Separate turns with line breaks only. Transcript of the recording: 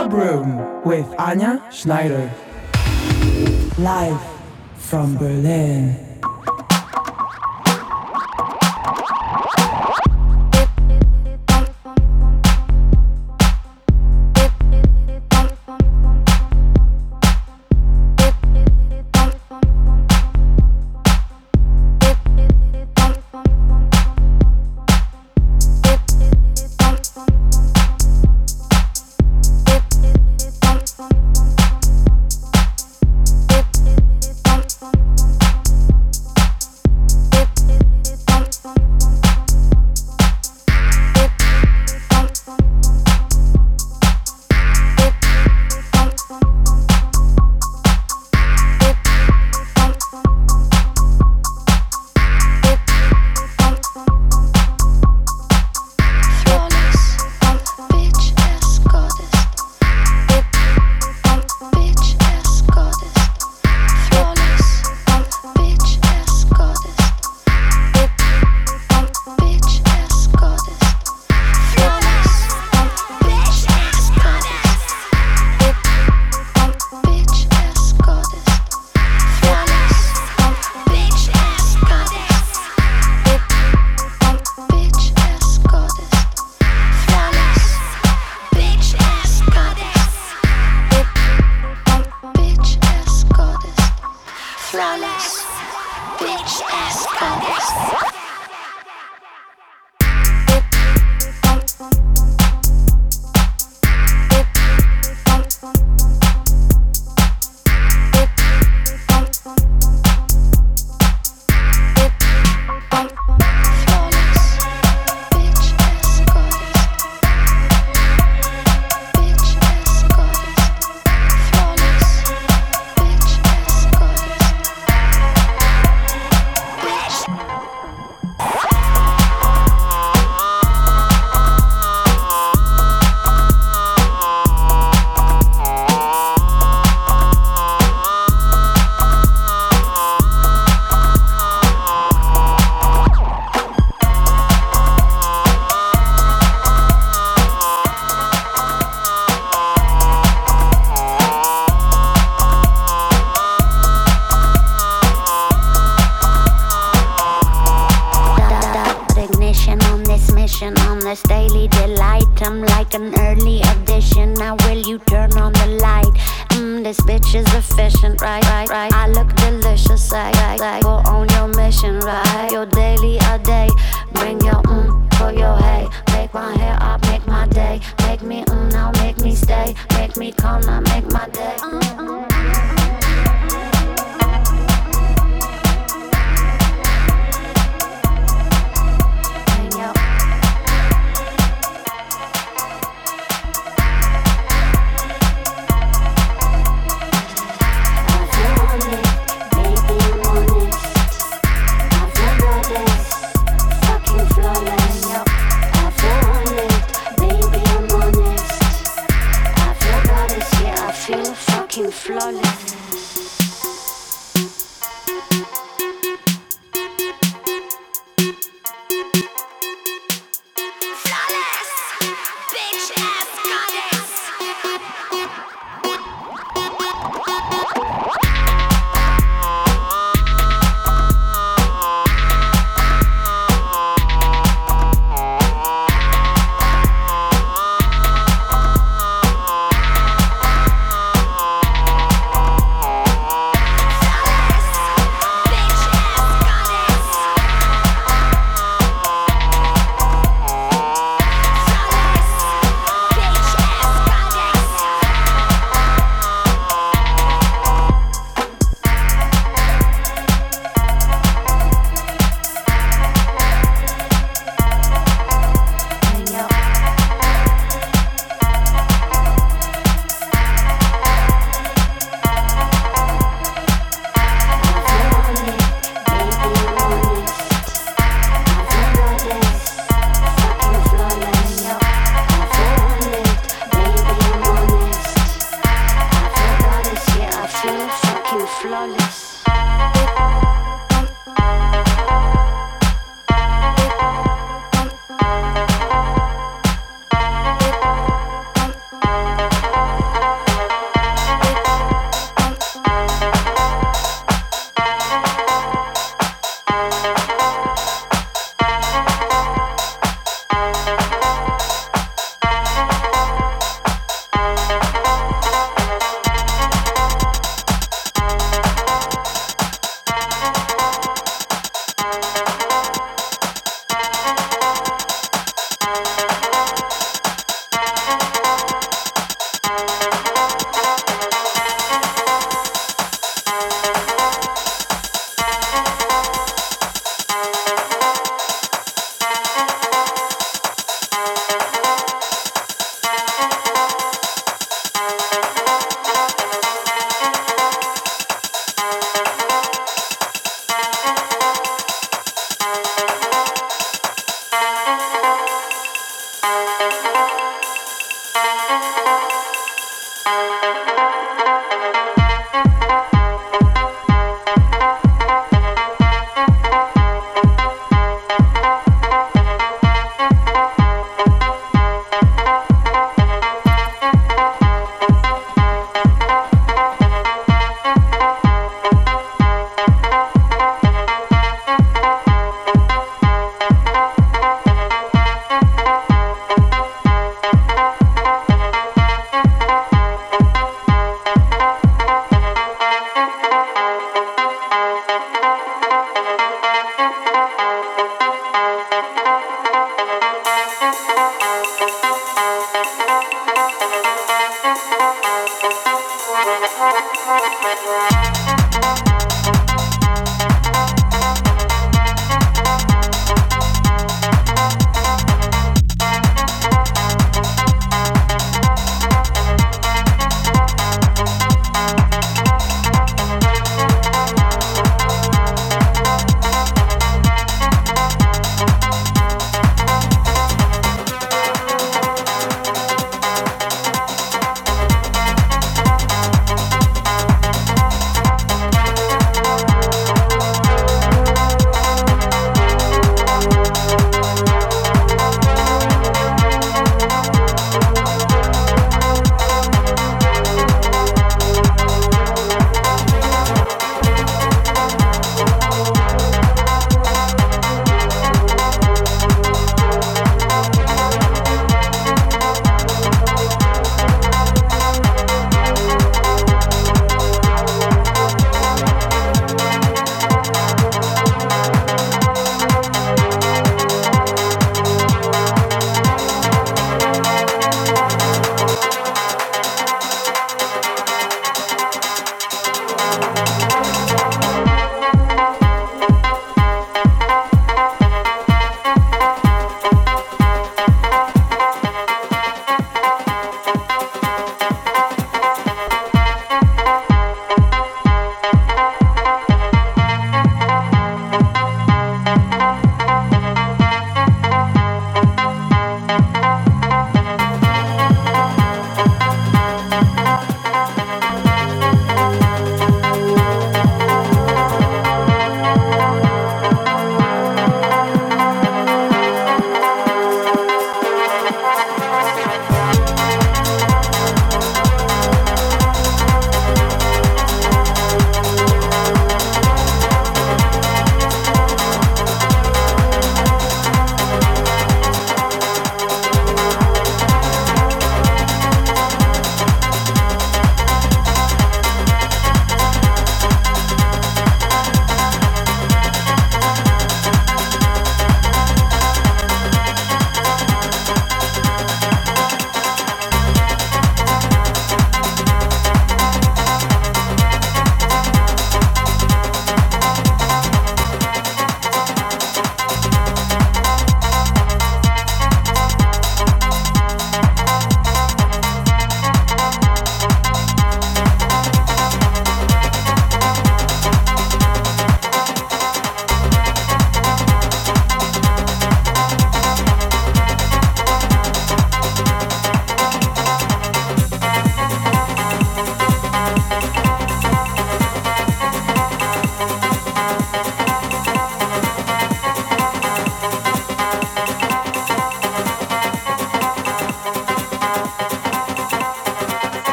Club Room with Anya Schneider. Live from Berlin.